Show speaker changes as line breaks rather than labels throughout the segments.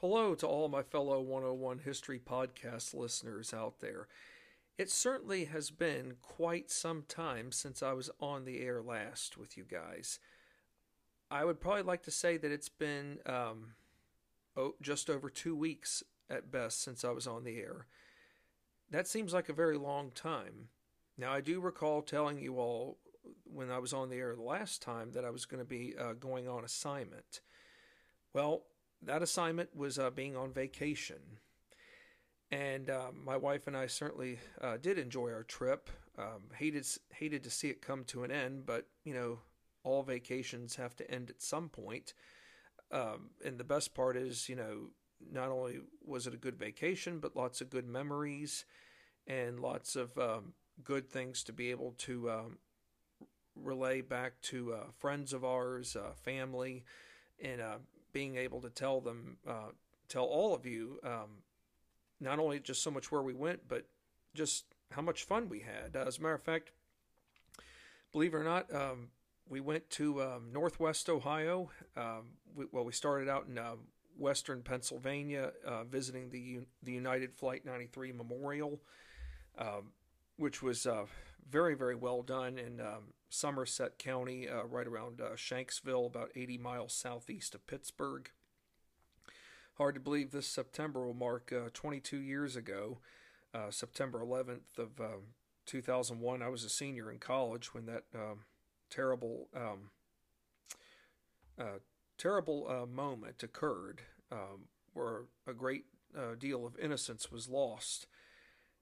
Hello to all my fellow 101 History Podcast listeners out there. It certainly has been quite some time since I was on the air last with you guys. I would probably like to say that it's been um, oh, just over two weeks at best since I was on the air. That seems like a very long time. Now, I do recall telling you all when I was on the air the last time that I was going to be uh, going on assignment. Well, that assignment was uh, being on vacation. And uh, my wife and I certainly uh, did enjoy our trip. Um, hated hated to see it come to an end, but you know, all vacations have to end at some point. Um, and the best part is, you know, not only was it a good vacation, but lots of good memories and lots of um, good things to be able to um, relay back to uh, friends of ours, uh, family, and uh, being able to tell them, uh, tell all of you, um, not only just so much where we went, but just how much fun we had. as a matter of fact, believe it or not, um, we went to um, Northwest Ohio. Um, we, well, we started out in uh, Western Pennsylvania, uh, visiting the the United Flight 93 Memorial, um, which was uh, very very well done and um, Somerset County, uh, right around uh, Shanksville, about 80 miles southeast of Pittsburgh. Hard to believe this September will mark uh, 22 years ago, September 11th of 2001. I was a senior in college when that um, terrible um, uh, terrible uh, moment occurred um, where a great uh, deal of innocence was lost.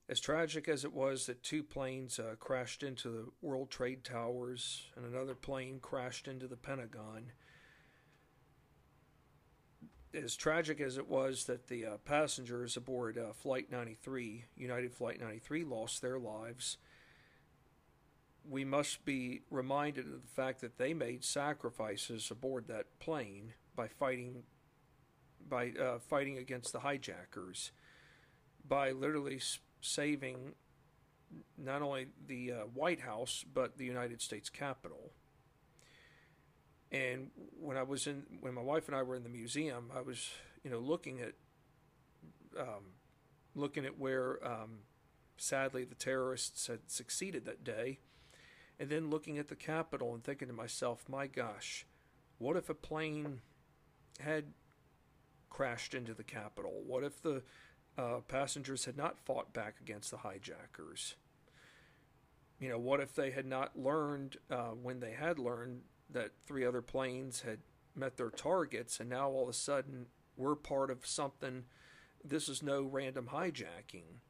As tragic as it was that two planes uh, crashed into the World Trade Towers and another plane crashed into the Pentagon, as tragic as it was that the uh, passengers aboard uh, Flight 93, United Flight 93, lost their lives, we must be reminded of the fact that they made sacrifices aboard that plane by fighting by uh, fighting against the hijackers, by literally saving not only the uh, White House but the United States Capitol. And when I was in, when my wife and I were in the museum, I was, you know, looking at, um, looking at where, um, sadly, the terrorists had succeeded that day, and then looking at the Capitol and thinking to myself, my gosh, what if a plane had crashed into the Capitol? What if the uh, passengers had not fought back against the hijackers? You know, what if they had not learned uh, when they had learned that three other planes had met their targets and now all of a sudden we're part of something? This is no random hijacking.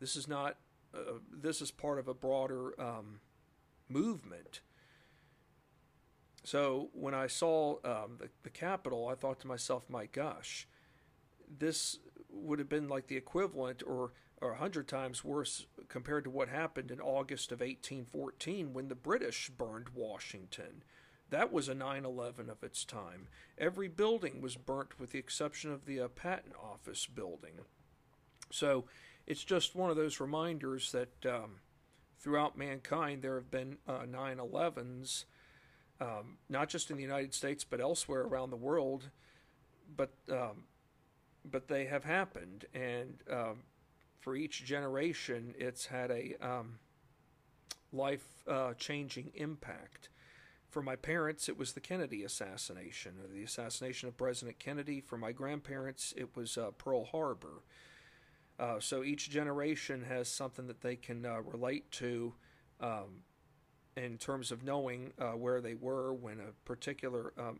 This is not, uh, this is part of a broader um, movement. So when I saw um, the, the Capitol, I thought to myself, my gosh, this would have been like the equivalent or a hundred times worse compared to what happened in August of 1814 when the British burned Washington. That was a 9 11 of its time. Every building was burnt with the exception of the uh, patent office building. So it's just one of those reminders that um, throughout mankind, there have been uh, 9 11s, um, not just in the United States, but elsewhere around the world. But, um, but they have happened. And um, for each generation, it's had a um, life uh, impact. For my parents, it was the Kennedy assassination, or the assassination of President Kennedy. For my grandparents, it was uh, Pearl Harbor. Uh, so each generation has something that they can uh, relate to um, in terms of knowing uh, where they were when a particular um,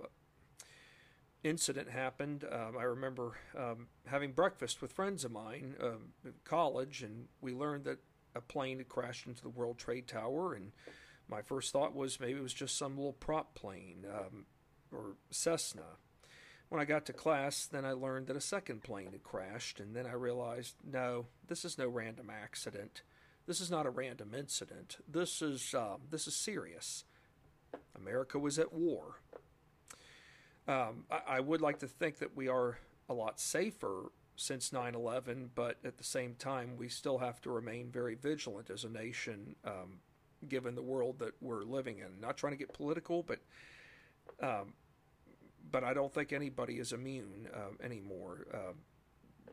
incident happened. Um, I remember um, having breakfast with friends of mine um, in college, and we learned that a plane had crashed into the World Trade Tower. And my first thought was maybe it was just some little prop plane um, or Cessna. When I got to class, then I learned that a second plane had crashed, and then I realized no, this is no random accident. This is not a random incident. This is um, this is serious. America was at war. Um, I, I, would like to think that we are a lot safer since 9 11, but at the same time, we still have to remain very vigilant as a nation, um, given the world that we're living in. Not trying to get political, but um, but I don't think anybody is immune uh, anymore. Uh,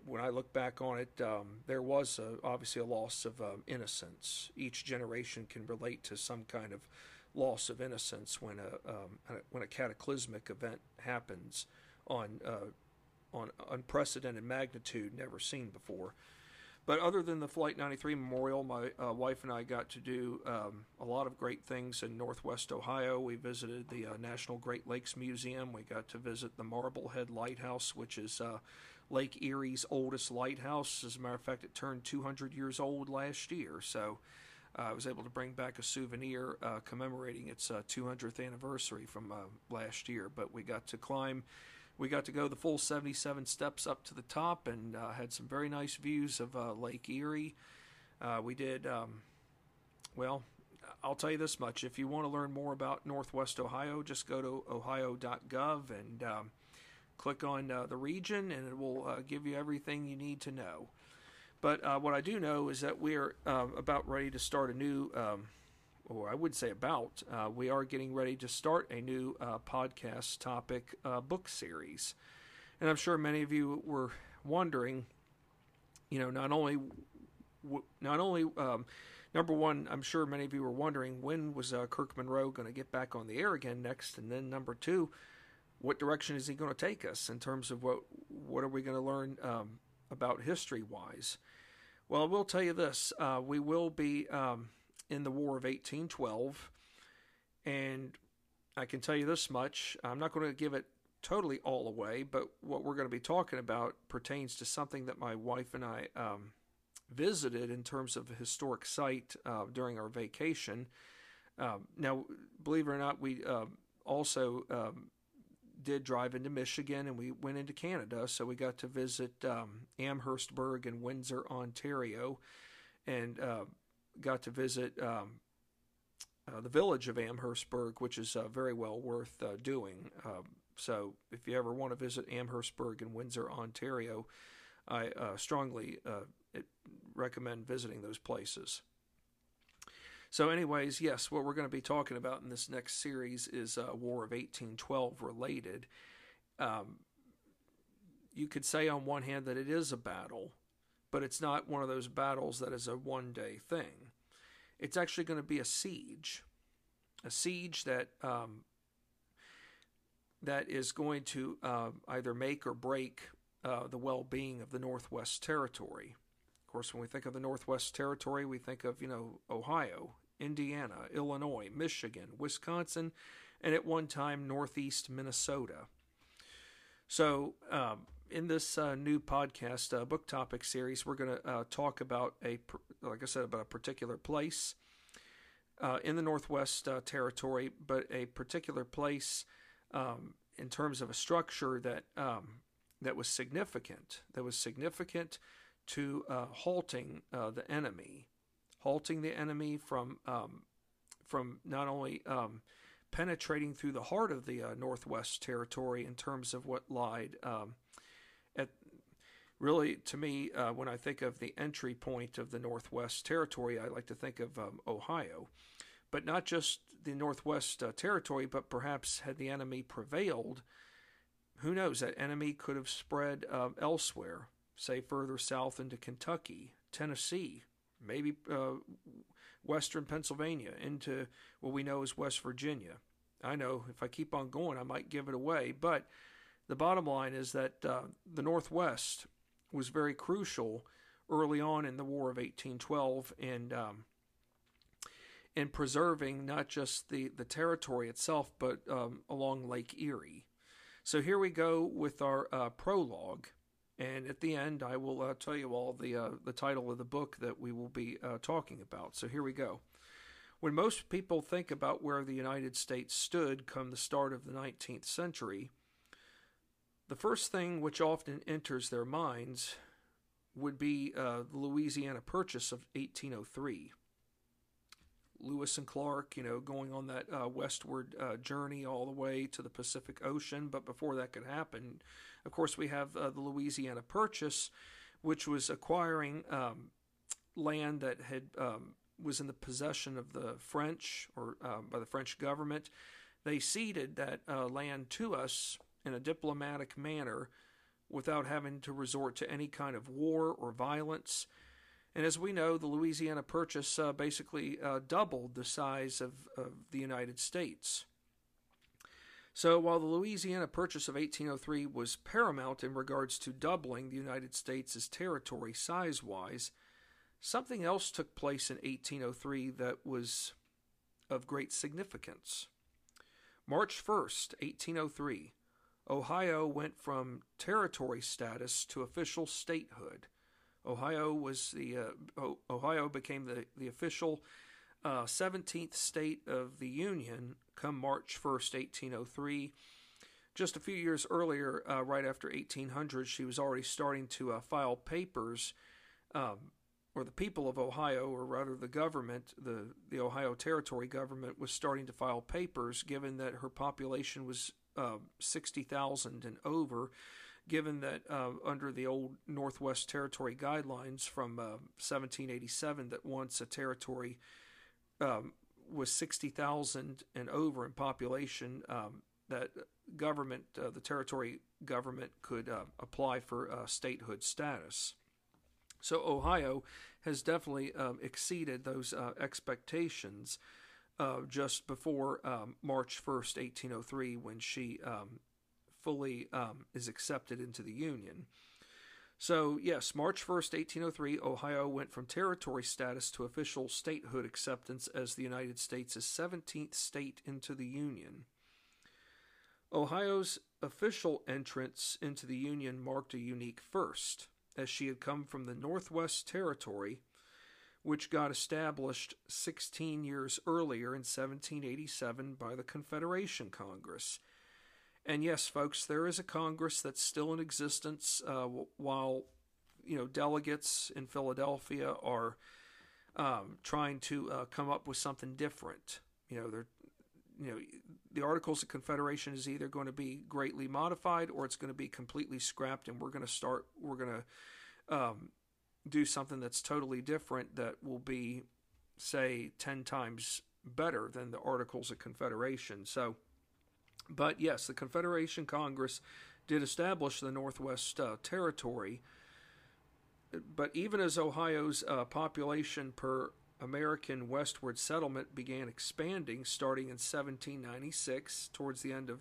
when I look back on it, um, there was a, obviously a loss of um, innocence. Each generation can relate to some kind of loss of innocence when a, um, when a cataclysmic event happens on uh, on unprecedented magnitude, never seen before. But other than the Flight 93 Memorial, my uh, wife and I got to do um, a lot of great things in Northwest Ohio. We visited the uh, National Great Lakes Museum. We got to visit the Marblehead Lighthouse, which is uh, Lake Erie's oldest lighthouse. As a matter of fact, it turned 200 years old last year. So I was able to bring back a souvenir uh, commemorating its 200th uh, anniversary from uh, last year. But we got to climb, we got to go the full 77 steps up to the top and uh, had some very nice views of Lake Erie. we did, um, well, I'll tell you this much. If you want to learn more about Northwest Ohio, just go to ohio.gov and um, click on uh, the region, and it will uh, give you everything you need to know. But uh, what I do know is that we are um, about ready to start a new, um, or I would say about, uh, we are getting ready to start a new uh, podcast topic uh, book series. And I'm sure many of you were wondering, you know, not only, not only, um, number one, I'm sure many of you were wondering when was Kirk Monroe going to get back on the air again next, and then number two, what direction is he going to take us in terms of what what are we going to learn um, about history wise? Well, I will tell you this: uh, we will be um, in the War of 1812, and I can tell you this much: I'm not going to give it totally all away, but what we're going to be talking about pertains to something that my wife and I um, visited in terms of a historic site uh, during our vacation. Um, now, believe it or not, we uh, also um, did drive into Michigan and we went into Canada. So we got to visit um, Amherstburg and Windsor, Ontario, and uh, got to visit um, uh, the village of Amherstburg, which is uh, very well worth uh, doing. Um, so if you ever want to visit Amherstburg and Windsor, Ontario, I uh, strongly uh, recommend visiting those places. So, anyways, yes, what we're going to be talking about in this next series is uh, War of 1812 related. Um, you could say on one hand that it is a battle, but it's not one of those battles that is a one day thing. It's actually going to be a siege, a siege that um, that is going to uh, either make or break uh, the well being of the Northwest Territory. Of course, when we think of the Northwest Territory, we think of, you know, Ohio, Indiana, Illinois, Michigan, Wisconsin, and at one time Northeast Minnesota. So, um, in this uh, new podcast uh, book topic series, we're going to uh, talk about a, like I said, about a particular place uh, in the Northwest uh, Territory, but a particular place um, in terms of a structure that um, that was significant, that was significant to uh, halting the enemy halting the enemy from um, from not only um, penetrating through the heart of the uh, Northwest Territory in terms of what lied um, at really to me uh, when I think of the entry point of the Northwest Territory, I like to think of um, Ohio, but not just the Northwest uh, Territory, but perhaps had the enemy prevailed. Who knows? That enemy could have spread um, elsewhere, say further south into Kentucky, Tennessee, maybe uh, western Pennsylvania into what we know as West Virginia. I know if I keep on going, I might give it away, but the bottom line is that uh, the Northwest was very crucial early on in the War of 1812 and um, in preserving not just the, the territory itself, but um, along Lake Erie. So here we go with our uh, prologue. And at the end, I will uh, tell you all the uh, the title of the book that we will be uh, talking about. So here we go. When most people think about where the United States stood come the start of the 19th century, the first thing which often enters their minds would be uh, the Louisiana Purchase of 1803. Lewis and Clark, you know, going on that uh, westward uh, journey all the way to the Pacific Ocean. But before that could happen, of course, we have uh, the Louisiana Purchase, which was acquiring um, land that had um, was in the possession of the French or um, by the French government. They ceded that uh, land to us in a diplomatic manner without having to resort to any kind of war or violence. And as we know, the Louisiana Purchase uh, basically uh, doubled the size of, of the United States. So while the Louisiana Purchase of 1803 was paramount in regards to doubling the United States' territory size wise, something else took place in 1803 that was of great significance. March 1st, 1803, Ohio went from territory status to official statehood. Ohio was the uh, Ohio became the the official uh, 17th state of the Union come March 1st, 1803. Just a few years earlier, uh, right after 1800, she was already starting to uh, file papers, um, or the people of Ohio, or rather the government, the, the Ohio Territory government, was starting to file papers given that her population was uh, 60,000 and over given that uh, under the old Northwest Territory guidelines from uh, 1787, that once a territory um, was 60,000 and over in population, um, that government, uh, the territory government, could uh, apply for uh, statehood status. So Ohio has definitely um, exceeded those uh, expectations. just before um, March 1st, 1803, when she um, fully um, is accepted into the Union. So, yes, March 1st, 1803, Ohio went from territory status to official statehood acceptance as the United States' 17th state into the Union. Ohio's official entrance into the Union marked a unique first, as she had come from the Northwest Territory, which got established 16 years earlier in 1787 by the Confederation Congress and yes, folks, there is a Congress that's still in existence uh, while you know delegates in Philadelphia are um, trying to uh, come up with something different. You know, they're you know the Articles of Confederation is either going to be greatly modified or it's going to be completely scrapped, and we're going to start we're going to um, do something that's totally different that will be say ten times better than the Articles of Confederation. So but yes, the Confederation Congress did establish the Northwest uh, Territory. But even as Ohio's uh, population per American westward settlement began expanding starting in 1796, towards the end of,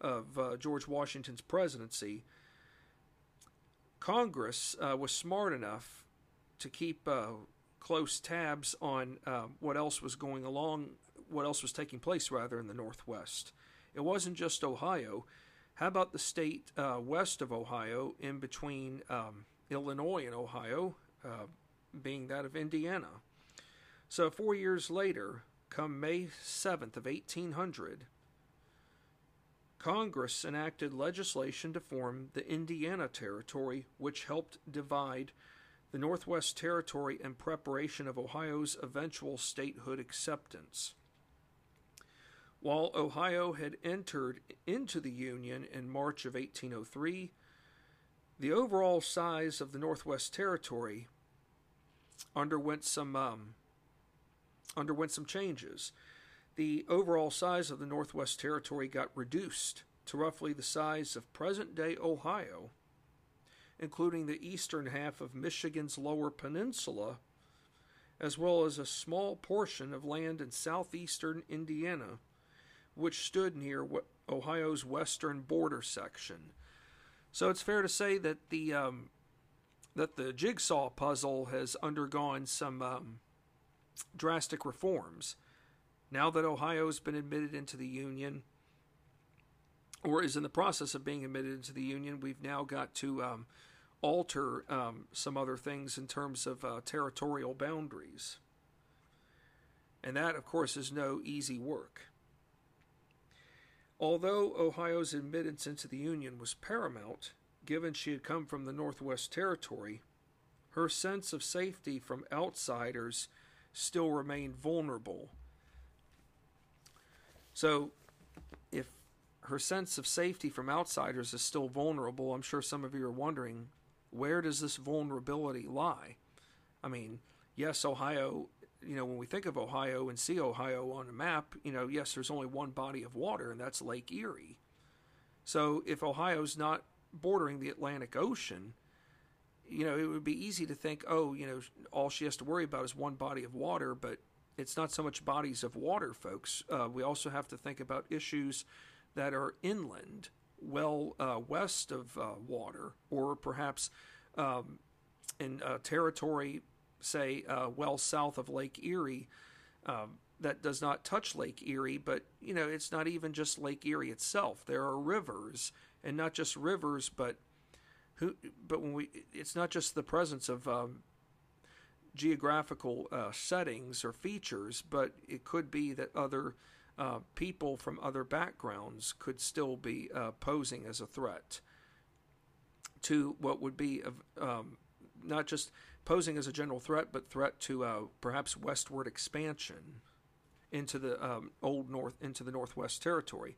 of uh, George Washington's presidency, Congress uh, was smart enough to keep uh, close tabs on uh, what else was going along, what else was taking place rather in the Northwest. It wasn't just Ohio. How about the state uh, west of Ohio, in between um, Illinois and Ohio, uh, being that of Indiana? So, four years later, come May 7th of 1800, Congress enacted legislation to form the Indiana Territory, which helped divide the Northwest Territory in preparation of Ohio's eventual statehood acceptance. While Ohio had entered into the Union in March of 1803, the overall size of the Northwest Territory underwent some um, underwent some changes. The overall size of the Northwest Territory got reduced to roughly the size of present-day Ohio, including the eastern half of Michigan's Lower Peninsula, as well as a small portion of land in southeastern Indiana which stood near Ohio's western border section. So it's fair to say that the um, that the jigsaw puzzle has undergone some um, drastic reforms. Now that Ohio's been admitted into the Union, or is in the process of being admitted into the Union, we've now got to um, alter um, some other things in terms of uh, territorial boundaries. And that, of course, is no easy work. Although Ohio's admittance into the Union was paramount, given she had come from the Northwest Territory, her sense of safety from outsiders still remained vulnerable. So, if her sense of safety from outsiders is still vulnerable, I'm sure some of you are wondering where does this vulnerability lie? I mean, yes, Ohio you know, when we think of Ohio and see Ohio on a map, you know, yes, there's only one body of water, and that's Lake Erie. So if Ohio's not bordering the Atlantic Ocean, you know, it would be easy to think, oh, you know, all she has to worry about is one body of water, but it's not so much bodies of water, folks. Uh, we also have to think about issues that are inland, well uh, west of uh, water, or perhaps um, in territory, say, uh, well south of Lake Erie. Um, that does not touch Lake Erie, but you know it's not even just Lake Erie itself. There are rivers, and not just rivers, but who? But when we, it's not just the presence of um, geographical uh, settings or features, but it could be that other uh, people from other backgrounds could still be uh, posing as a threat to what would be um, not just posing as a general threat, but threat to uh, perhaps westward expansion into the um, old north into the Northwest Territory.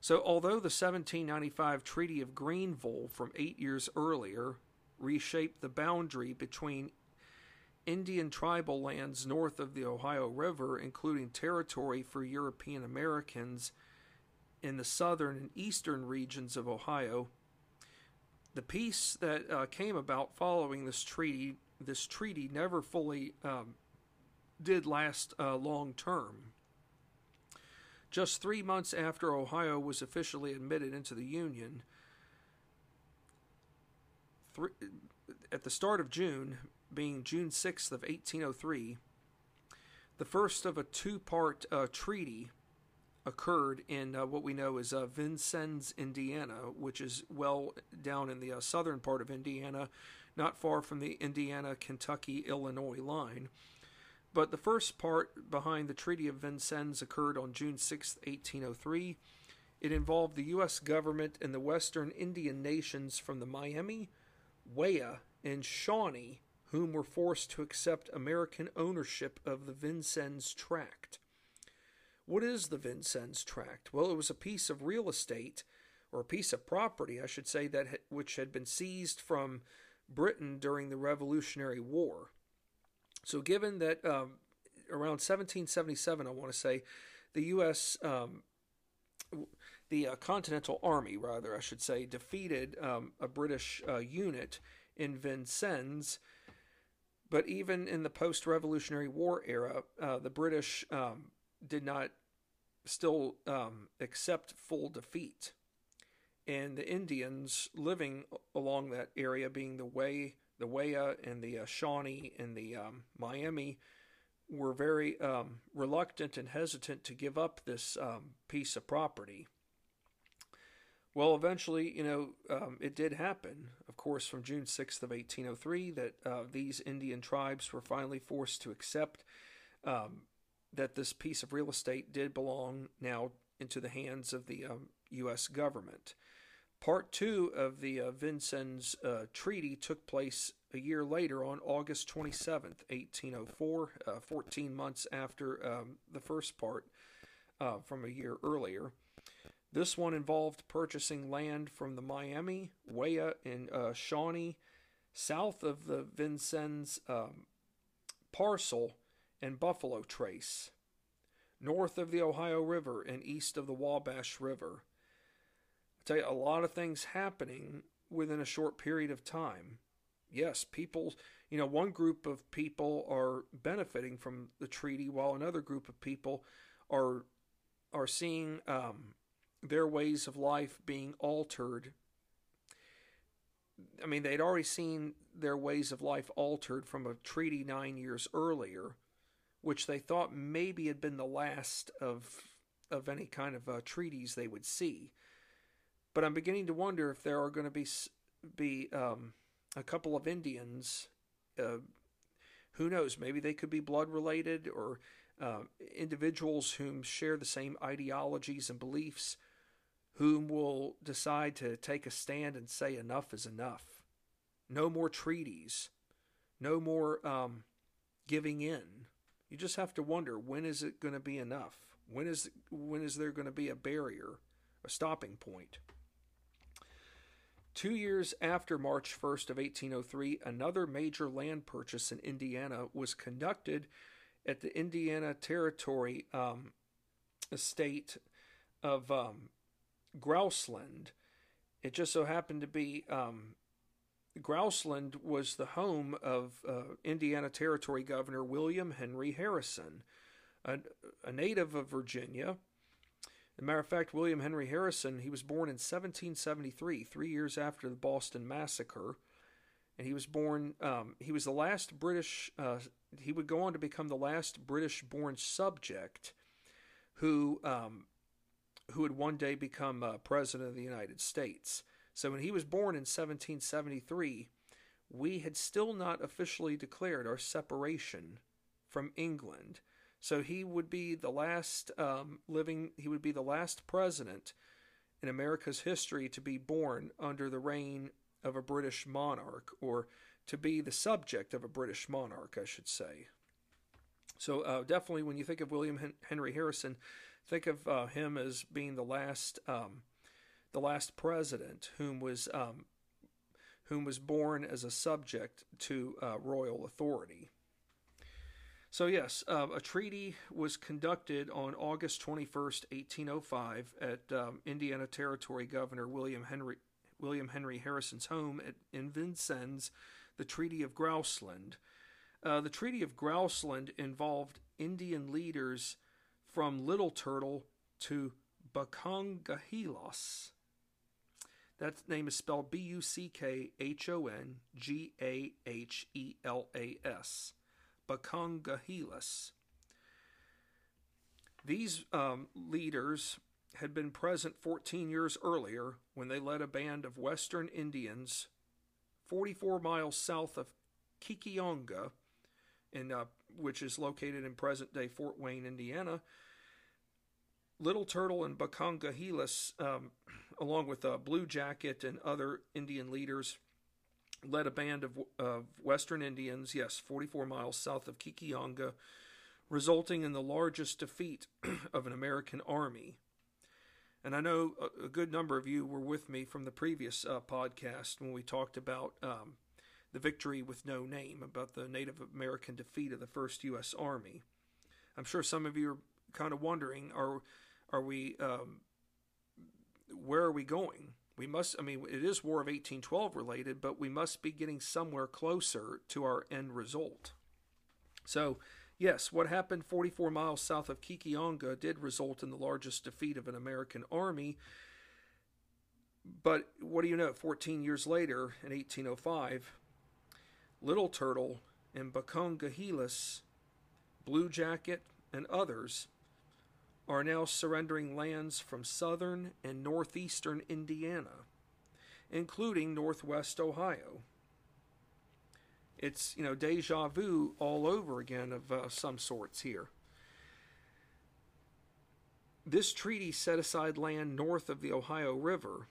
So, although the 1795 Treaty of Greenville from eight years earlier reshaped the boundary between Indian tribal lands north of the Ohio River, including territory for European Americans in the southern and eastern regions of Ohio. The peace that uh, came about following this treaty, this treaty never fully um, did last uh, long term. Just three months after Ohio was officially admitted into the Union, at the start of June, being June 6th of 1803, the first of a two-part uh, treaty occurred in uh, what we know as uh, Vincennes, Indiana, which is well down in the uh, southern part of Indiana, not far from the Indiana, Kentucky, Illinois line. But the first part behind the Treaty of Vincennes occurred on June 6, 1803. It involved the U.S. government and the Western Indian nations from the Miami, Wea, and Shawnee whom were forced to accept American ownership of the Vincennes Tract. What is the Vincennes Tract? Well, it was a piece of real estate, or a piece of property, I should say, that which had been seized from Britain during the Revolutionary War. So, given that um, around 1777, I want to say, the U.S. Um, the uh, Continental Army, rather, I should say, defeated um, a British uh, unit in Vincennes but even in the post Revolutionary War era, uh, the British um, did not still um, accept full defeat. And the Indians living along that area, being the Way, the Wea, and the uh, Shawnee, and the um, Miami, were very um, reluctant and hesitant to give up this um, piece of property. Well, eventually, you know, um, it did happen. Of course, from June 6th of 1803, that uh, these Indian tribes were finally forced to accept um, that this piece of real estate did belong now into the hands of the um, U.S. government. Part two of the uh, Vincennes uh, Treaty took place a year later on August 27th, 1804, uh, 14 months after um, the first part uh, from a year earlier. This one involved purchasing land from the Miami, Wea, and uh, Shawnee, south of the Vincennes um, parcel and Buffalo Trace, north of the Ohio River and east of the Wabash River. I tell you, a lot of things happening within a short period of time. Yes, people, you know, one group of people are benefiting from the treaty, while another group of people are are seeing um, their ways of life being altered. I mean, they'd already seen their ways of life altered from a treaty nine years earlier, which they thought maybe had been the last of of any kind of uh, treaties they would see. But I'm beginning to wonder if there are going to be be um, a couple of Indians. Uh, who knows? Maybe they could be blood related or uh, individuals whom share the same ideologies and beliefs whom will decide to take a stand and say enough is enough. No more treaties. No more um, giving in. You just have to wonder when is it going to be enough? When is when is there going to be a barrier, a stopping point? Two years after March 1st of 1803, another major land purchase in Indiana was conducted at the Indiana Territory um, estate of um, Grouseland. It just so happened to be um, Grouseland was the home of uh, Indiana Territory Governor William Henry Harrison, a, a native of Virginia. As a matter of fact, William Henry Harrison, he was born in 1773, three years after the Boston Massacre. And he was born, um, he was the last British, uh, he would go on to become the last British born subject who, um, who would one day become uh, President of the United States. So when he was born in 1773, we had still not officially declared our separation from England. So he would be the last um, living, he would be the last president in America's history to be born under the reign of a British monarch, or to be the subject of a British monarch, I should say. So uh, definitely, when you think of William Henry Harrison, think of uh, him as being the last um, the last president whom was um, whom was born as a subject to uh, royal authority. So yes, uh, a treaty was conducted on August 21st, 1805, at um, Indiana Territory Governor William Henry William Henry Harrison's home at, in Vincennes, the Treaty of Grouseland. Uh, the Treaty of Grouseland involved Indian leaders from Little Turtle to Buckongahelas. That name is spelled B U C K H O N G A H E L A S. Buckongahelas. These um, leaders had been present 14 years earlier when they led a band of Western Indians 44 miles south of Kekionga, in, uh, which is located in present day Fort Wayne, Indiana, Little Turtle and Buckongahelas, um, along with uh, Blue Jacket and other Indian leaders, led a band of, of Western Indians, yes, 44 miles south of Kekionga, resulting in the largest defeat of an American army. And I know a, a, good number of you were with me from the previous uh, podcast when we talked about um, the victory with no name, about the Native American defeat of the first U.S. Army. I'm sure some of you are kind of wondering, are are we um, where are we going? We must, I mean, it is War of 1812 related, but we must be getting somewhere closer to our end result. So, yes, what happened 44 miles south of Kekionga did result in the largest defeat of an American army. But what do you know? 14 years later, in 1805, Little Turtle and Buckongahelas, Blue Jacket, and others are now surrendering lands from southern and northeastern Indiana, including northwest Ohio. It's, you know, deja vu all over again of uh, some sorts here. This treaty set aside land north of the Ohio River,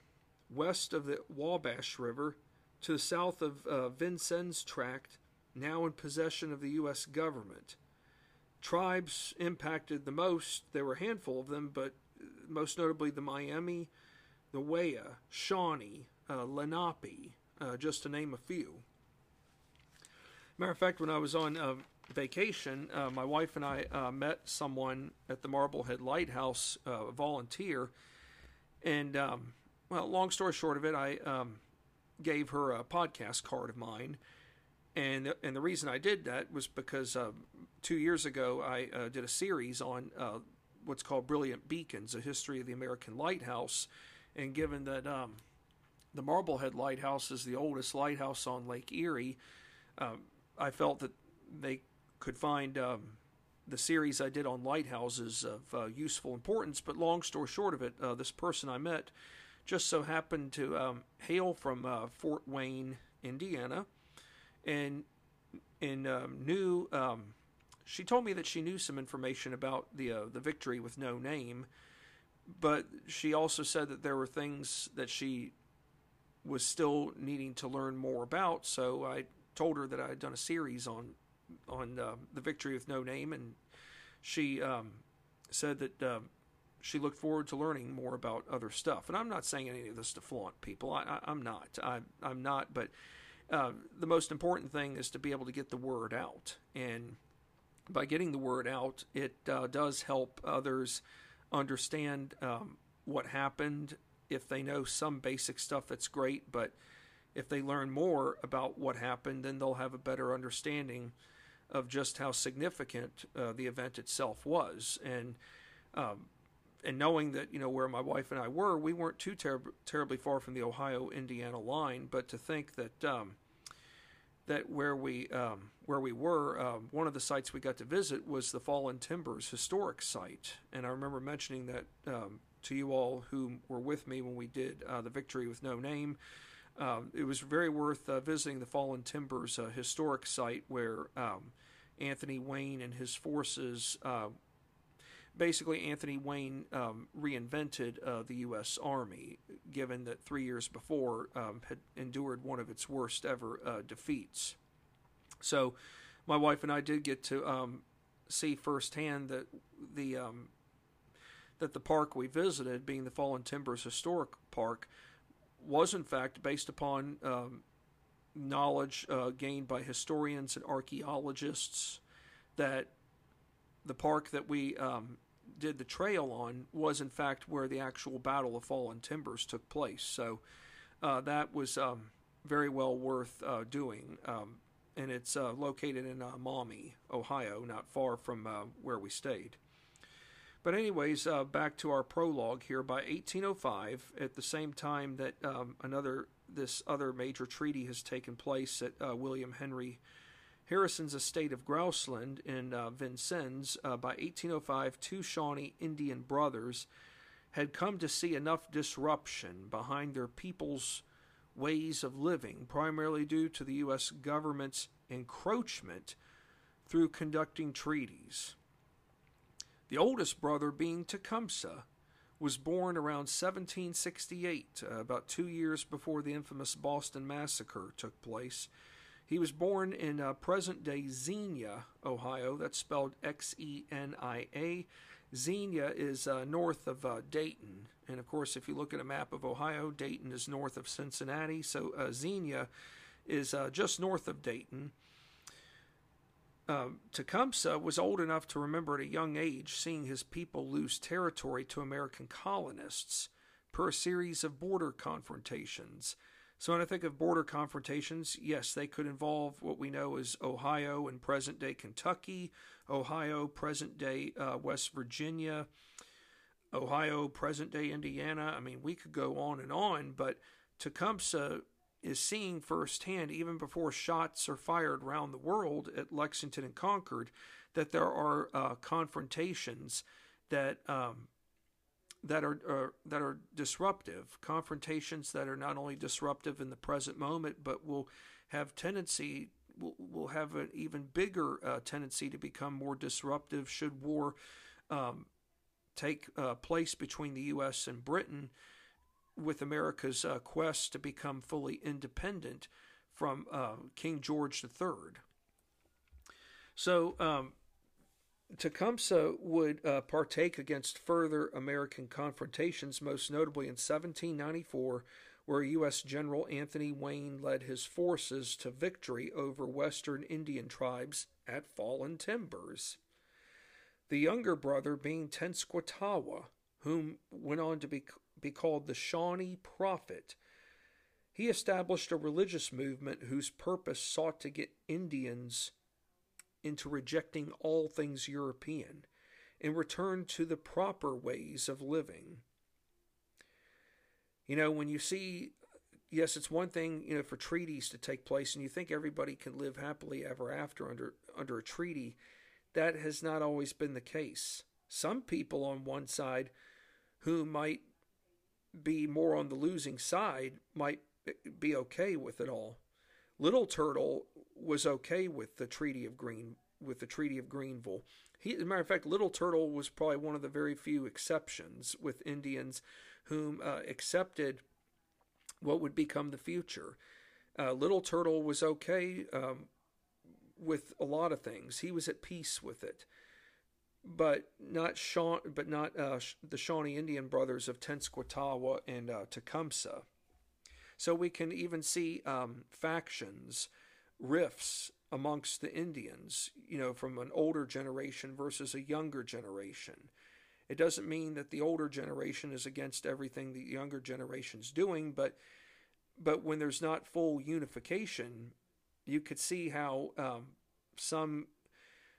west of the Wabash River, to the south of uh, Vincennes Tract, now in possession of the U.S. government tribes impacted the most, there were a handful of them, but most notably the Miami, the Waya, Shawnee, uh, Lenape, uh, just to name a few. Matter of fact, when I was on uh, vacation, uh, my wife and I uh, met someone at the Marblehead Lighthouse, a volunteer, and um, well, long story short of it, I um, gave her a podcast card of mine and and the reason I did that was because uh, two years ago I uh, did a series on uh, what's called Brilliant Beacons, a history of the American lighthouse. And given that um, the Marblehead Lighthouse is the oldest lighthouse on Lake Erie, um, I felt that they could find um, the series I did on lighthouses of uh, useful importance. But long story short of it, uh, this person I met just so happened to um, hail from uh, Fort Wayne, Indiana and and um, knew. Um, she told me that she knew some information about the uh, the victory with no name, but she also said that there were things that she was still needing to learn more about. So I told her that I had done a series on on uh, the victory with no name, and she um, said that uh, she looked forward to learning more about other stuff. And I'm not saying any of this to flaunt people. I, am not. I, I'm not. But uh, the most important thing is to be able to get the word out. And by getting the word out, it uh, does help others understand um, what happened if they know some basic stuff, that's great. But if they learn more about what happened, then they'll have a better understanding of just how significant uh, the event itself was. And um, and knowing that you know where my wife and I were, we weren't too ter- terribly far from the Ohio Indiana line. But to think that um, that where we um, where we were, um, one of the sites we got to visit was the Fallen Timbers historic site, and I remember mentioning that um, to you all who were with me when we did uh, the Victory with No Name. Um, it was very worth uh, visiting the Fallen Timbers uh, historic site where um, Anthony Wayne and his forces uh, basically Anthony Wayne um, reinvented uh, the U.S. Army, given that three years before um, had endured one of its worst ever uh, defeats. So, my wife and I did get to um, see firsthand that the um, that the park we visited, being the Fallen Timbers Historic Park, was in fact based upon um, knowledge uh, gained by historians and archaeologists that the park that we um, did the trail on was in fact where the actual Battle of Fallen Timbers took place. So uh, that was um, very well worth uh, doing. Um, and it's uh, located in uh, Maumee, Ohio, not far from uh, where we stayed. But, anyways, uh, back to our prologue here. By 1805, at the same time that um, another this other major treaty has taken place at William Henry Harrison's estate of Grouseland in uh, Vincennes, uh, by 1805, two Shawnee Indian brothers had come to see enough disruption behind their people's ways of living, primarily due to the U.S. government's encroachment through conducting treaties. The oldest brother, being Tecumseh, was born around 1768, uh, about two years before the infamous Boston Massacre took place he was born in uh, present day Xenia, Ohio. That's spelled X E N I A. Xenia is uh, north of uh, Dayton. And of course, if you look at a map of Ohio, Dayton is north of Cincinnati. So uh, Xenia is uh, just north of Dayton. Um, Tecumseh was old enough to remember at a young age seeing his people lose territory to American colonists per a series of border confrontations. So when I think of border confrontations, yes, they could involve what we know as Ohio and present day Kentucky, Ohio, present day uh, West Virginia, Ohio, present day Indiana. I mean, we could go on and on, but Tecumseh is seeing firsthand, even before shots are fired around the world at Lexington and Concord, that there are uh, confrontations that um, that are, are, that are disruptive, confrontations that are not only disruptive in the present moment, but will have tendency will, will have an even bigger uh, tendency to become more disruptive should war um, take uh, place between the U.S. and Britain, with America's uh, quest to become fully independent from uh, King George III. So um, Tecumseh would uh, partake against further American confrontations, most notably in 1794, where U.S. General Anthony Wayne led his forces to victory over Western Indian tribes at Fallen Timbers. The younger brother being Tenskwatawa, whom went on to be, be called the Shawnee Prophet. He established a religious movement whose purpose sought to get Indians into rejecting all things European and return to the proper ways of living. You know, when you see, yes, it's one thing, you know, for treaties to take place and you think everybody can live happily ever after under, under a treaty. That has not always been the case. Some people on one side who might be more on the losing side might be okay with it all. Little Turtle was okay with the Treaty of Green with the Treaty of Greenville. He, as a matter of fact, Little Turtle was probably one of the very few exceptions with Indians whom uh, accepted what would become the future. Uh, Little Turtle was okay um, with a lot of things. He was at peace with it, but not but not uh, the Shawnee Indian brothers of Tenskwatawa and uh, Tecumseh. So we can even see um, factions, rifts amongst the Indians, you know, from an older generation versus a younger generation. It doesn't mean that the older generation is against everything the younger generation's doing, but but when there's not full unification, you could see how um, some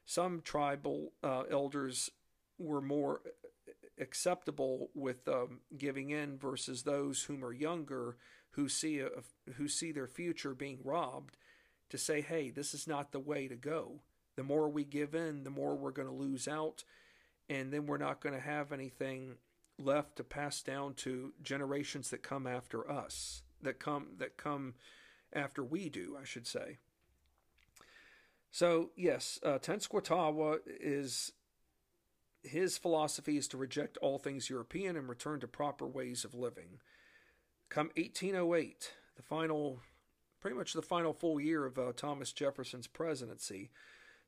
some tribal uh, elders were more acceptable with um, giving in versus those whom are younger who see a, who see their future being robbed to say, "Hey, this is not the way to go. The more we give in, the more we're going to lose out, and then we're not going to have anything left to pass down to generations that come after us, that come that come after we do, I should say." So yes, uh, Tenskwatawa is his philosophy is to reject all things European and return to proper ways of living. Come 1808, the final, pretty much the final full year of uh, Thomas Jefferson's presidency,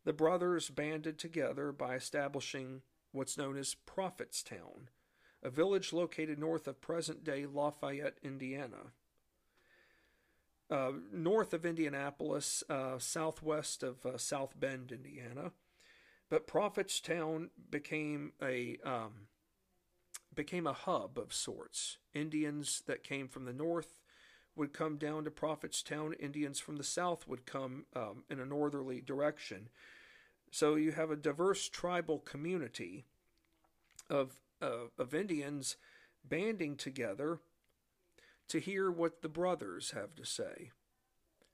the brothers banded together by establishing what's known as Prophetstown, a village located north of present day Lafayette, Indiana. Uh, north of Indianapolis, uh, southwest of uh, South Bend, Indiana. But Prophetstown became a um, became a hub of sorts. Indians that came from the north would come down to Prophetstown. Indians from the south would come um, in a northerly direction. So you have a diverse tribal community of uh, of Indians banding together to hear what the brothers have to say.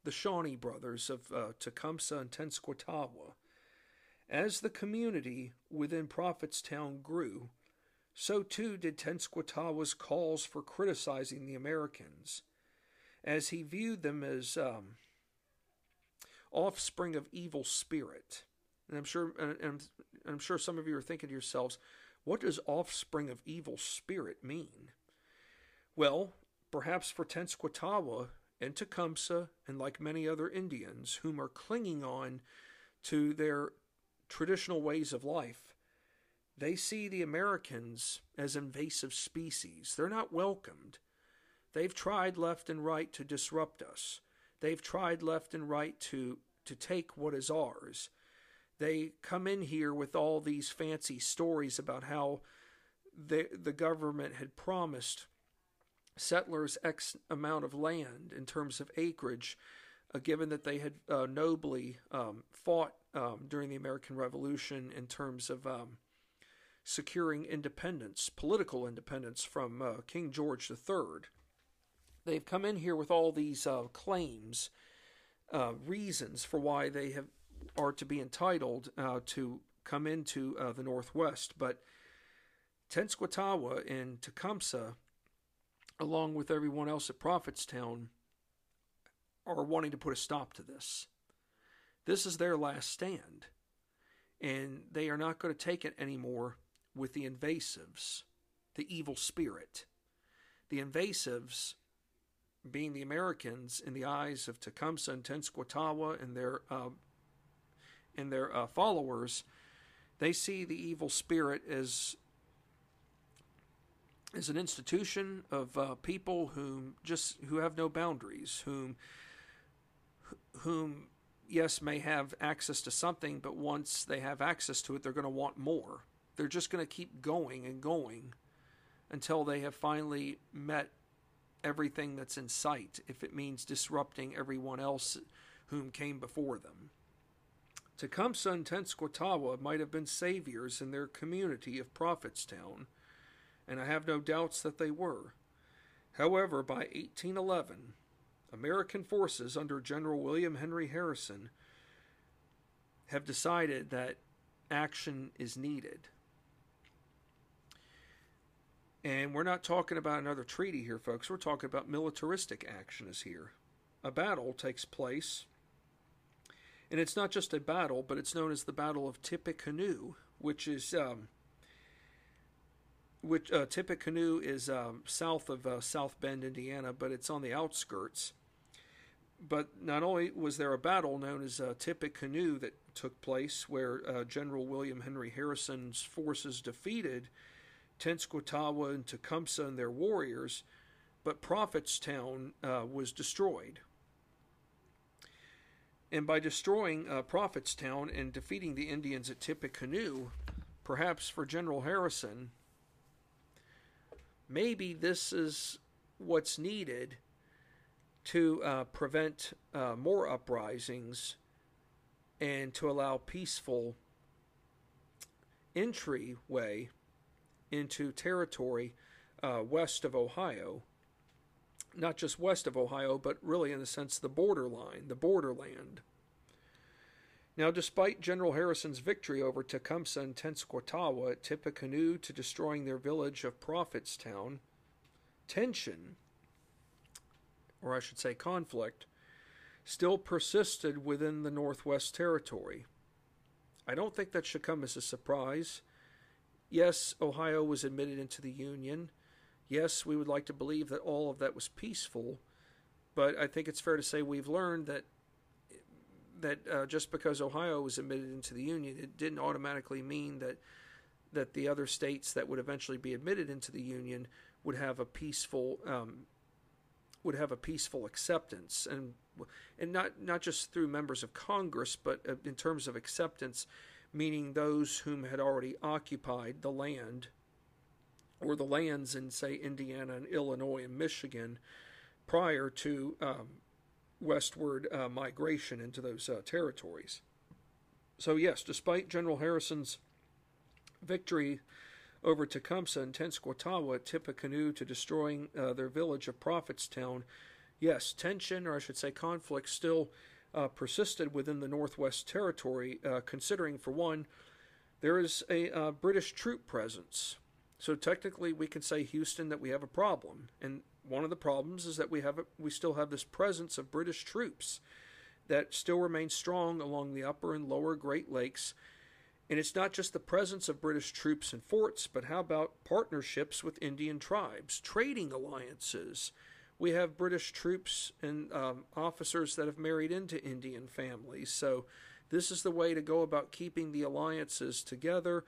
The Shawnee brothers of uh, Tecumseh and Tenskwatawa. As the community within Prophetstown grew, so too did Tenskwatawa's calls for criticizing the Americans, as he viewed them as um, offspring of evil spirit. And I'm sure, and I'm sure some of you are thinking to yourselves, what does offspring of evil spirit mean? Well, perhaps for Tenskwatawa and Tecumseh, and like many other Indians whom are clinging on to their traditional ways of life, they see the Americans as invasive species. They're not welcomed. They've tried left and right to disrupt us. They've tried left and right to, to take what is ours. They come in here with all these fancy stories about how the, the government had promised settlers X amount of land in terms of acreage, uh, given that they had uh, nobly um, fought um, during the American Revolution in terms of um, securing independence, political independence from uh, King George III. They've come in here with all these uh, claims, uh, reasons for why they have are to be entitled uh, to come into uh, the Northwest, but Tenskwatawa and Tecumseh, along with everyone else at Prophetstown, are wanting to put a stop to this. This is their last stand. And they are not going to take it anymore with the invasives, the evil spirit. The invasives, being the Americans in the eyes of Tecumseh and Tenskwatawa and their uh, and their uh, followers, they see the evil spirit as as an institution of uh, people whom just who have no boundaries, whom whom yes, may have access to something, but once they have access to it, they're going to want more. They're just going to keep going and going until they have finally met everything that's in sight, if it means disrupting everyone else whom came before them. Tecumseh and Tenskwatawa might have been saviors in their community of Prophetstown, and I have no doubts that they were. However, by 1811, American forces under General William Henry Harrison have decided that action is needed. And we're not talking about another treaty here, folks. We're talking about militaristic action is here. A battle takes place, and it's not just a battle, but it's known as the Battle of Tippecanoe, which is um, which uh, Tippecanoe is um, south of uh, South Bend, Indiana, but it's on the outskirts but not only was there a battle known as uh, Tippecanoe that took place, where uh, General William Henry Harrison's forces defeated Tenskwatawa and Tecumseh and their warriors, but Prophetstown uh, was destroyed. And by destroying uh, Prophetstown and defeating the Indians at Tippecanoe, perhaps for General Harrison, maybe this is what's needed to uh, prevent uh, more uprisings and to allow peaceful entryway into territory uh, west of Ohio. Not just west of Ohio, but really in the sense the borderline, the borderland. Now, despite General Harrison's victory over Tecumseh and Tenskwatawa at Tippecanoe to destroying their village of Prophetstown, tension, or I should say conflict, still persisted within the Northwest Territory. I don't think that should come as a surprise. Yes, Ohio was admitted into the Union. Yes, we would like to believe that all of that was peaceful, but I think it's fair to say we've learned that that uh, just because Ohio was admitted into the Union, it didn't automatically mean that that the other states that would eventually be admitted into the Union would have a peaceful um, would have a peaceful acceptance and and not not just through members of Congress, but uh, in terms of acceptance, meaning those whom had already occupied the land or the lands in say Indiana and Illinois and Michigan prior to um, westward uh, migration into those uh, territories. So, yes, despite General Harrison's victory over Tecumseh and Tenskwatawa at Tippecanoe to destroying uh, their village of Prophetstown, yes, tension, or I should say conflict, still uh, persisted within the Northwest Territory, uh, considering, for one, there is a uh, British troop presence. So technically, we can say Houston that we have a problem, and one of the problems is that we have a, we still have this presence of British troops that still remain strong along the upper and lower Great Lakes. And it's not just the presence of British troops and forts, but how about partnerships with Indian tribes, trading alliances? We have British troops and um, officers that have married into Indian families. So, this is the way to go about keeping the alliances together.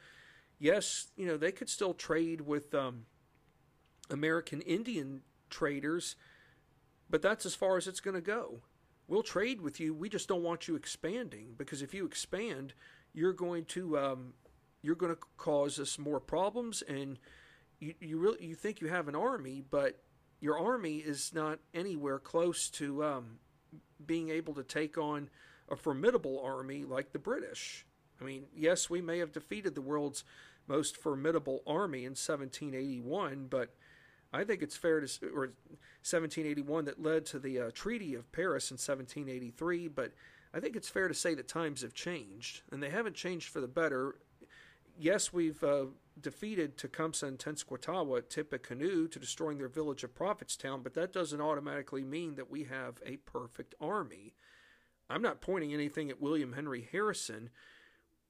Yes, you know, they could still trade with um, American Indian traders, but that's as far as it's going to go. We'll trade with you. We just don't want you expanding because if you expand, you're going to um, you're going to cause us more problems, and you you really you think you have an army, but your army is not anywhere close to um, being able to take on a formidable army like the British. I mean, yes, we may have defeated the world's most formidable army in 1781, but I think it's fair to, or 1781 that led to the uh, Treaty of Paris in 1783, but I think it's fair to say that times have changed, and they haven't changed for the better. Yes, we've uh, defeated Tecumseh and Tenskwatawa at Tippecanoe to destroying their village of Prophetstown, but that doesn't automatically mean that we have a perfect army. I'm not pointing anything at William Henry Harrison,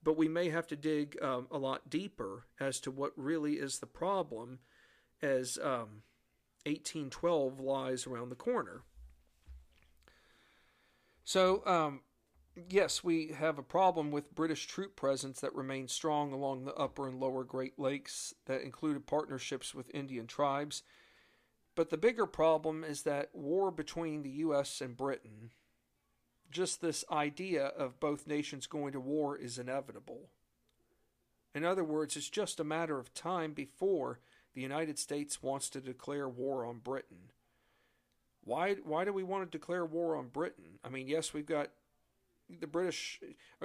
but we may have to dig um, a lot deeper as to what really is the problem as um, 1812 lies around the corner. So, um, yes, we have a problem with British troop presence that remains strong along the upper and lower Great Lakes that included partnerships with Indian tribes. But the bigger problem is that war between the U.S. and Britain, just this idea of both nations going to war, is inevitable. In other words, it's just a matter of time before the United States wants to declare war on Britain. Why, why do we want to declare war on Britain? I mean, yes, we've got the British.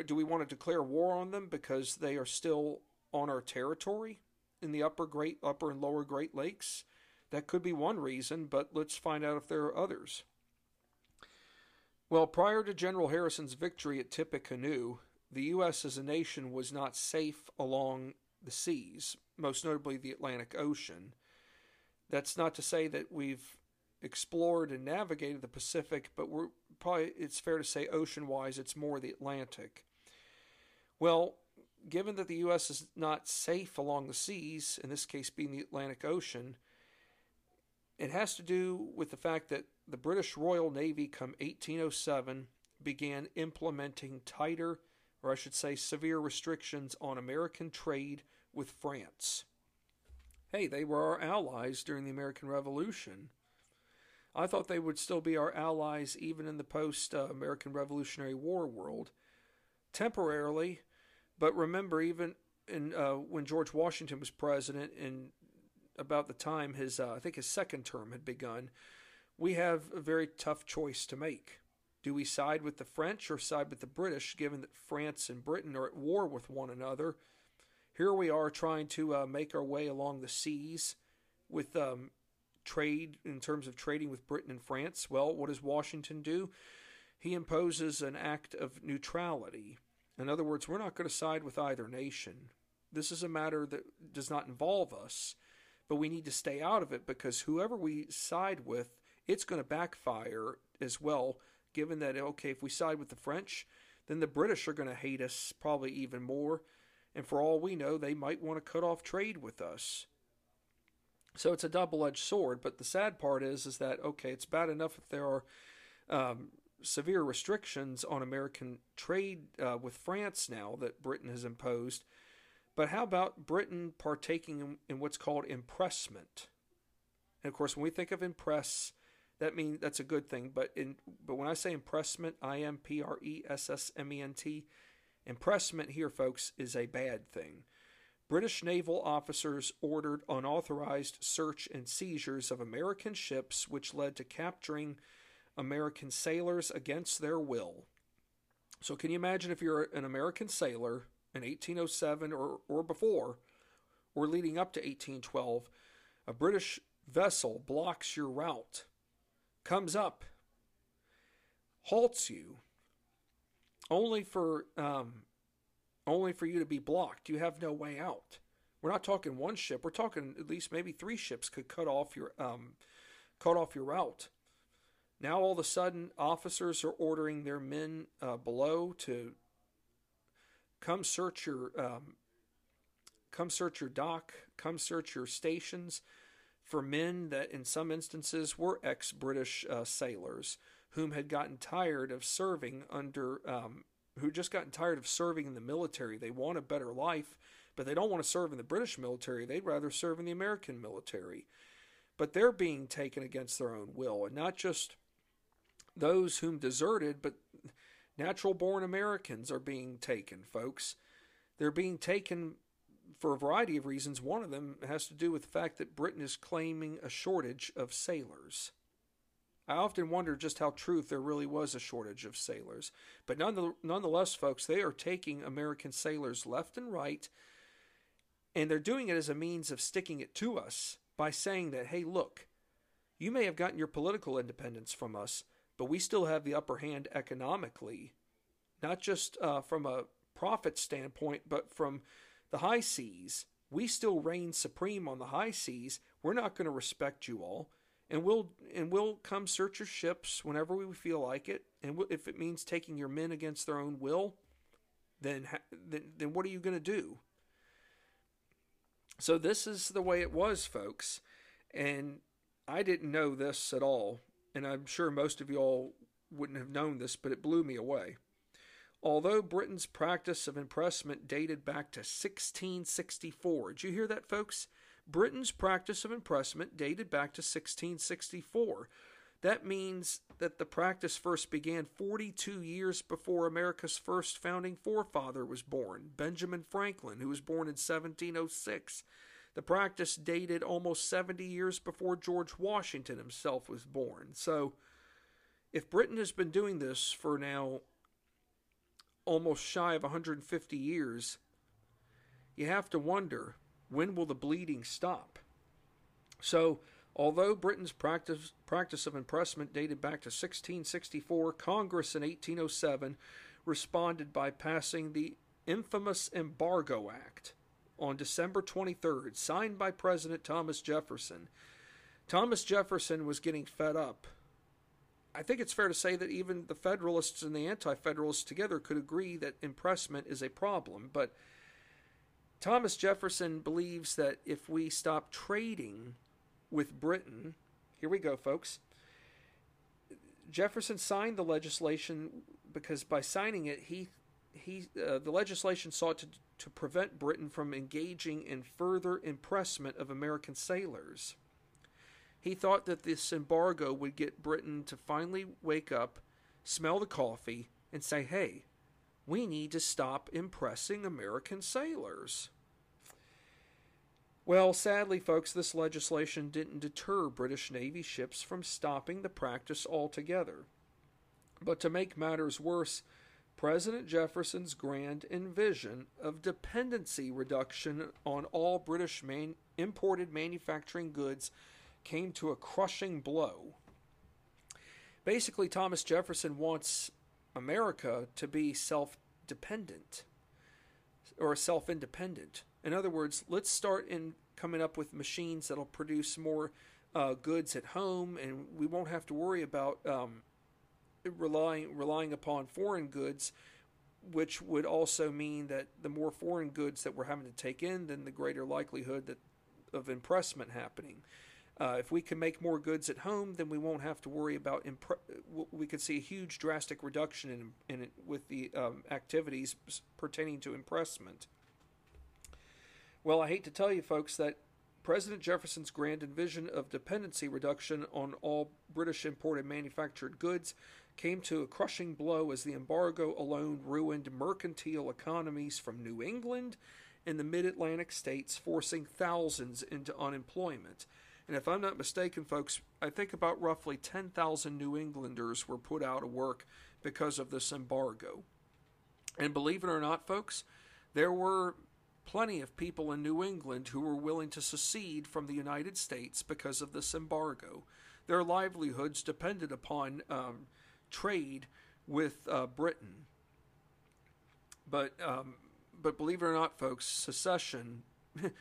do we want to declare war on them because they are still on our territory in the upper Great, upper and lower Great Lakes? That could be one reason, but let's find out if there are others. Well, prior to General Harrison's victory at Tippecanoe, the U.S. as a nation was not safe along the seas, most notably the Atlantic Ocean. That's not to say that we've explored and navigated the Pacific, but we're probably it's fair to say ocean wise it's more the Atlantic. Well, given that the US is not safe along the seas, in this case being the Atlantic Ocean, it has to do with the fact that the British Royal Navy come 1807 began implementing tighter or I should say severe restrictions on American trade with France. Hey, they were our allies during the American Revolution. I thought they would still be our allies even in the post American Revolutionary War world. Temporarily, but remember, even in, uh, when George Washington was president and about the time his uh, I think his second term had begun, we have a very tough choice to make. Do we side with the French or side with the British, given that France and Britain are at war with one another? Here we are trying to uh, make our way along the seas with um, trade in terms of trading with Britain and France. Well, what does Washington do? He imposes an act of neutrality. In other words, we're not going to side with either nation. This is a matter that does not involve us, but we need to stay out of it because whoever we side with, it's going to backfire as well given that, okay, if we side with the French, then the British are going to hate us probably even more. And for all we know, they might want to cut off trade with us. So it's a double-edged sword. But the sad part is, is that okay, it's bad enough if there are um, severe restrictions on American trade uh, with France now that Britain has imposed. But how about Britain partaking in, in what's called impressment? And of course, when we think of impress, that means that's a good thing. But in but when I say impressment, I M P R E S S M E N T, impressment here, folks, is a bad thing. British naval officers ordered unauthorized search and seizures of American ships, which led to capturing American sailors against their will. So, can you imagine if you're an American sailor in 1807 or, or before, or leading up to 1812, a British vessel blocks your route comes up, halts you, only for um, only for you to be blocked. You have no way out. We're not talking one ship. We're talking at least maybe three ships could cut off your um, cut off your route. Now all of a sudden, officers are ordering their men uh, below to come search your um, come search your dock, come search your stations, for men that, in some instances, were ex British uh, sailors whom had gotten tired of serving under, um, who just gotten tired of serving in the military. They want a better life, but they don't want to serve in the British military. They'd rather serve in the American military. But they're being taken against their own will, and not just those whom deserted, but natural born Americans are being taken, folks. They're being taken for a variety of reasons. One of them has to do with the fact that Britain is claiming a shortage of sailors. I often wonder just how true there really was a shortage of sailors. But nonetheless, folks, they are taking American sailors left and right, and they're doing it as a means of sticking it to us by saying that, hey, look, you may have gotten your political independence from us, but we still have the upper hand economically, not just uh, from a profit standpoint, but from the high seas, we still reign supreme on the high seas. We're not going to respect you all, and we'll and we'll come search your ships whenever we feel like it. And if it means taking your men against their own will, then then, then what are you going to do? So this is the way it was, folks, and I didn't know this at all, and I'm sure most of you all wouldn't have known this, but it blew me away. Although Britain's practice of impressment dated back to 1664. Did you hear that, folks? Britain's practice of impressment dated back to 1664. That means that the practice first began 42 years before America's first founding forefather was born, Benjamin Franklin, who was born in 1706. The practice dated almost 70 years before George Washington himself was born. So, if Britain has been doing this for now almost shy of 150 years, you have to wonder when will the bleeding stop? So, although Britain's practice, practice of impressment dated back to 1664, Congress in 1807 responded by passing the infamous Embargo Act on December 23rd, signed by President Thomas Jefferson. Thomas Jefferson was getting fed up I think it's fair to say that even the Federalists and the Anti Federalists together could agree that impressment is a problem. But Thomas Jefferson believes that if we stop trading with Britain, here we go, folks. Jefferson signed the legislation because by signing it, he he uh, the legislation sought to to prevent Britain from engaging in further impressment of American sailors. He thought that this embargo would get Britain to finally wake up, smell the coffee, and say, hey, we need to stop impressing American sailors. Well, sadly, folks, this legislation didn't deter British Navy ships from stopping the practice altogether. But to make matters worse, President Jefferson's grand envision of dependency reduction on all British man- imported manufacturing goods came to a crushing blow. Basically, Thomas Jefferson wants America to be self dependent or self independent. In other words, let's start in coming up with machines that'll produce more uh, goods at home, and we won't have to worry about um, relying relying upon foreign goods, which would also mean that the more foreign goods that we're having to take in, then the greater likelihood that of impressment happening. Uh, if we can make more goods at home, then we won't have to worry about. Impre- we could see a huge drastic reduction in, in with the um, activities pertaining to impressment. Well, I hate to tell you, folks, that President Jefferson's grand envision of dependency reduction on all British imported manufactured goods came to a crushing blow as the embargo alone ruined mercantile economies from New England and the mid Atlantic states, forcing thousands into unemployment. And if I'm not mistaken, folks, I think about roughly 10,000 New Englanders were put out of work because of this embargo. And believe it or not, folks, there were plenty of people in New England who were willing to secede from the United States because of this embargo. Their livelihoods depended upon um, trade with uh, Britain. But um, but believe it or not, folks, secession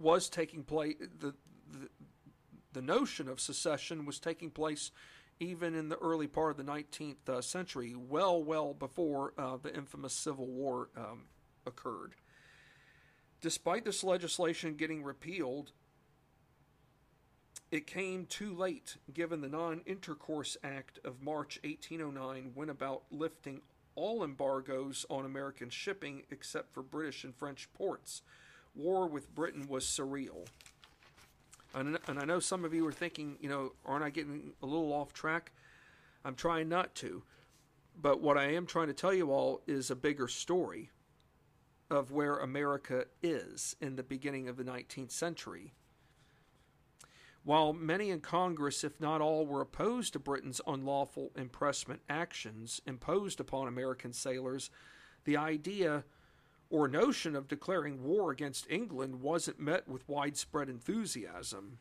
was taking place. The, the the notion of secession was taking place even in the early part of the 19th uh, century, well, well before uh, the infamous Civil War um, occurred. Despite this legislation getting repealed, it came too late, given the Non Intercourse Act of March 1809 went about lifting all embargoes on American shipping except for British and French ports. War with Britain was surreal. And, and I know some of you are thinking, you know, aren't I getting a little off track? I'm trying not to. But what I am trying to tell you all is a bigger story of where America is in the beginning of the 19th century. While many in Congress, if not all, were opposed to Britain's unlawful impressment actions imposed upon American sailors, the idea or notion of declaring war against England wasn't met with widespread enthusiasm.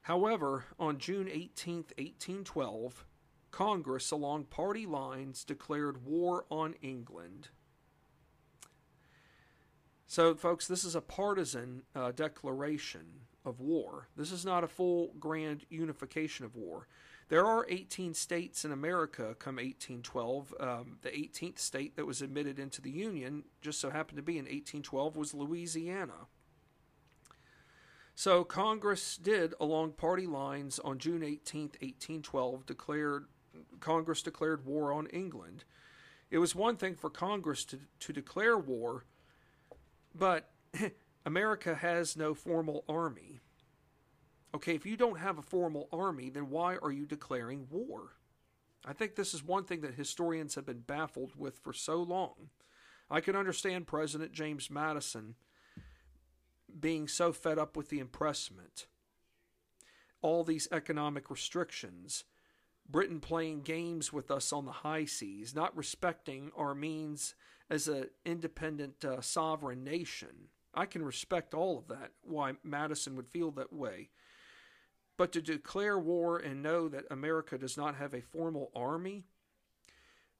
However, on June 18, 1812, Congress, along party lines, declared war on England. So, folks, this is a partisan uh, declaration of war. This is not a full grand unification of war. There are 18 states in America come 1812. Um, the 18th state that was admitted into the Union, just so happened to be in 1812, was Louisiana. So Congress did, along party lines, on June 18, 1812, declared Congress declared war on England. It was one thing for Congress to, to declare war, but America has no formal army. Okay, if you don't have a formal army, then why are you declaring war? I think this is one thing that historians have been baffled with for so long. I can understand President James Madison being so fed up with the impressment, all these economic restrictions, Britain playing games with us on the high seas, not respecting our means as an independent uh, sovereign nation. I can respect all of that, why Madison would feel that way. But to declare war and know that America does not have a formal army,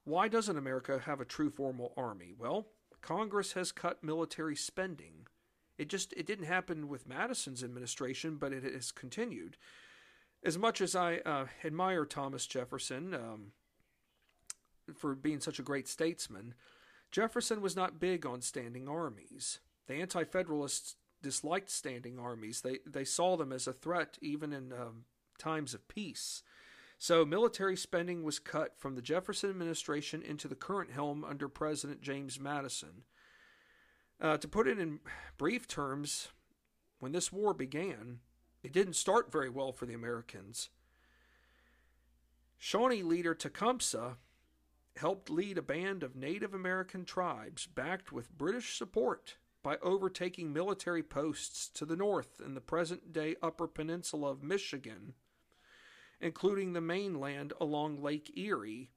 why doesn't America have a true formal army? Well, Congress has cut military spending. It just it didn't happen with Madison's administration, but it has continued. As much as I uh, admire Thomas Jefferson um, for being such a great statesman, Jefferson was not big on standing armies. The Anti Federalists disliked standing armies. They they saw them as a threat even in um, times of peace. So military spending was cut from the Jefferson administration into the current helm under President James Madison. Uh, to put it in brief terms, when this war began, it didn't start very well for the Americans. Shawnee leader Tecumseh helped lead a band of Native American tribes backed with British support by overtaking military posts to the north in the present day Upper Peninsula of Michigan, including the mainland along Lake Erie,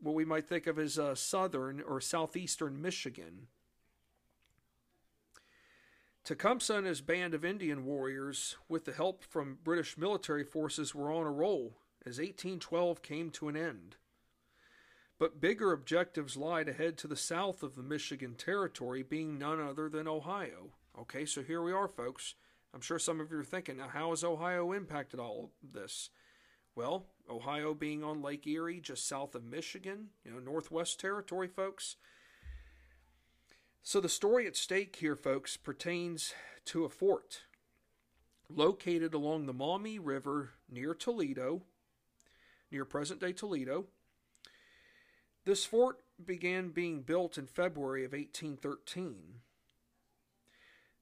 what we might think of as uh, southern or southeastern Michigan. Tecumseh and his band of Indian warriors, with the help from British military forces, were on a roll as 1812 came to an end. But bigger objectives lied ahead to the south of the Michigan Territory, being none other than Ohio. Okay, so here we are, folks. I'm sure some of you are thinking, now, how has Ohio impacted all this? Well, Ohio being on Lake Erie, just south of Michigan, you know, Northwest Territory, folks. So the story at stake here, folks, pertains to a fort located along the Maumee River near Toledo, near present day Toledo. This fort began being built in February of 1813.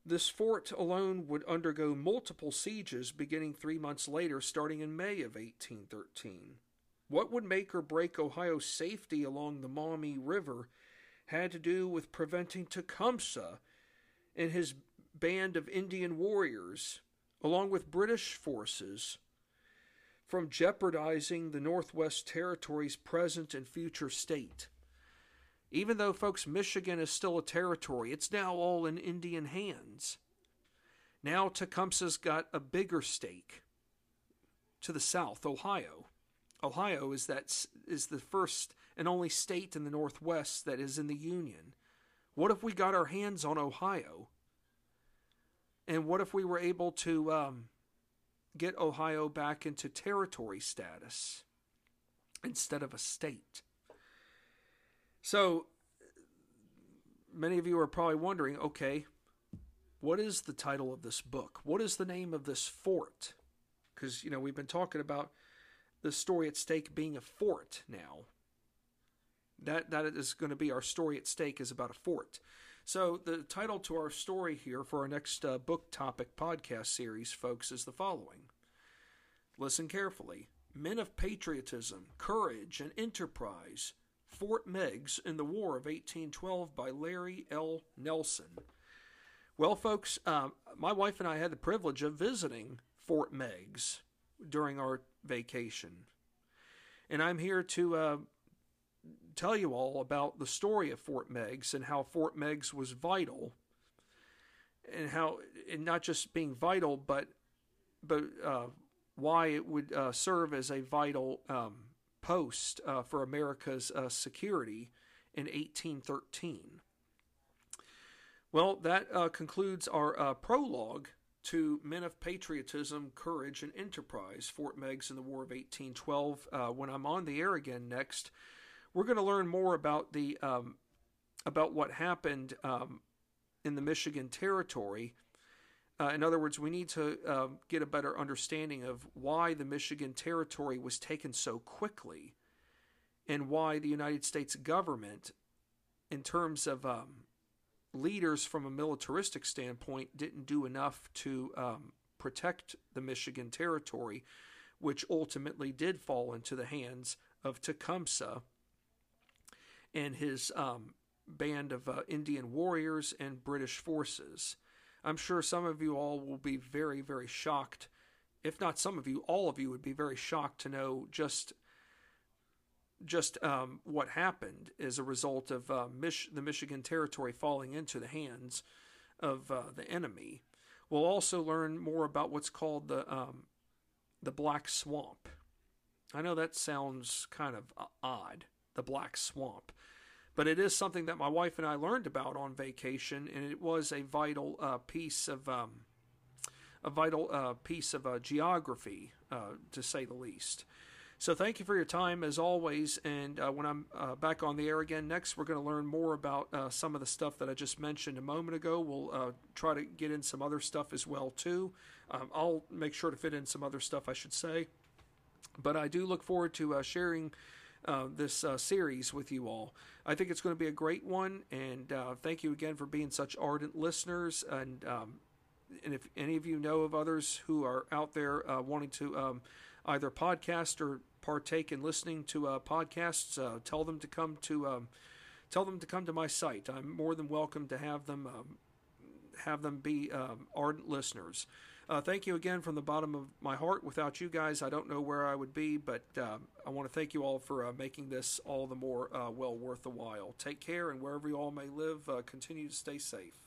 This fort alone would undergo multiple sieges beginning three months later, starting in May of 1813. What would make or break Ohio's safety along the Maumee River had to do with preventing Tecumseh and his band of Indian warriors, along with British forces, from jeopardizing the Northwest Territory's present and future state. Even though, folks, Michigan is still a territory, it's now all in Indian hands. Now Tecumseh's got a bigger stake to the south, Ohio. Ohio is that is the first and only state in the Northwest that is in the Union. What if we got our hands on Ohio? And what if we were able to um, get Ohio back into territory status instead of a state? So, many of you are probably wondering okay, what is the title of this book? What is the name of this fort? Because, you know, we've been talking about the story at stake being a fort now. That, that is going to be our story at stake is about a fort. So, the title to our story here for our next uh, book topic podcast series, folks, is the following. Listen carefully. Men of patriotism, courage, and enterprise Fort Meigs in the War of 1812 by Larry L. Nelson. Well, folks, uh, my wife and I had the privilege of visiting Fort Meigs during our vacation. And I'm here to uh, tell you all about the story of Fort Meigs and how Fort Meigs was vital, and how, and not just being vital, but but uh, why it would uh, serve as a vital um, post uh, for America's uh, security in 1813. Well, that uh, concludes our uh, prologue to Men of Patriotism, Courage, and Enterprise, Fort Meigs in the War of 1812. Uh, when I'm on the air again next, we're going to learn more about the um, about what happened um, in the Michigan Territory. Uh, in other words, we need to uh, get a better understanding of why the Michigan Territory was taken so quickly and why the United States government, in terms of um, leaders from a militaristic standpoint, didn't do enough to um, protect the Michigan Territory, which ultimately did fall into the hands of Tecumseh and his um, band of uh, Indian warriors and British forces. I'm sure some of you all will be very, very shocked. If not some of you, all of you would be very shocked to know just just um, what happened as a result of uh, Mich- the Michigan Territory falling into the hands of uh, the enemy. We'll also learn more about what's called the um, the Black Swamp. I know that sounds kind of uh, odd, the Black Swamp, but it is something that my wife and I learned about on vacation, and it was a vital uh, piece of um, a vital uh, piece of uh, geography, uh, to say the least. So thank you for your time as always. And uh, when I'm uh, back on the air again next, we're going to learn more about some of the stuff that I just mentioned a moment ago. We'll try to get in some other stuff as well too. Um, I'll make sure to fit in some other stuff, I should say. But I do look forward to sharing uh, this uh, series with you all. I think it's going to be a great one, and uh, thank you again for being such ardent listeners. And um, and if any of you know of others who are out there uh, wanting to um, either podcast or partake in listening to uh, podcasts, tell them to come to um, tell them to come to my site. I'm more than welcome to have them um, have them be um, ardent listeners. Uh, thank you again from the bottom of my heart. Without you guys, I don't know where I would be, but um, I want to thank you all for uh, making this all the more uh, well worth the while. Take care, and wherever you all may live, uh, continue to stay safe.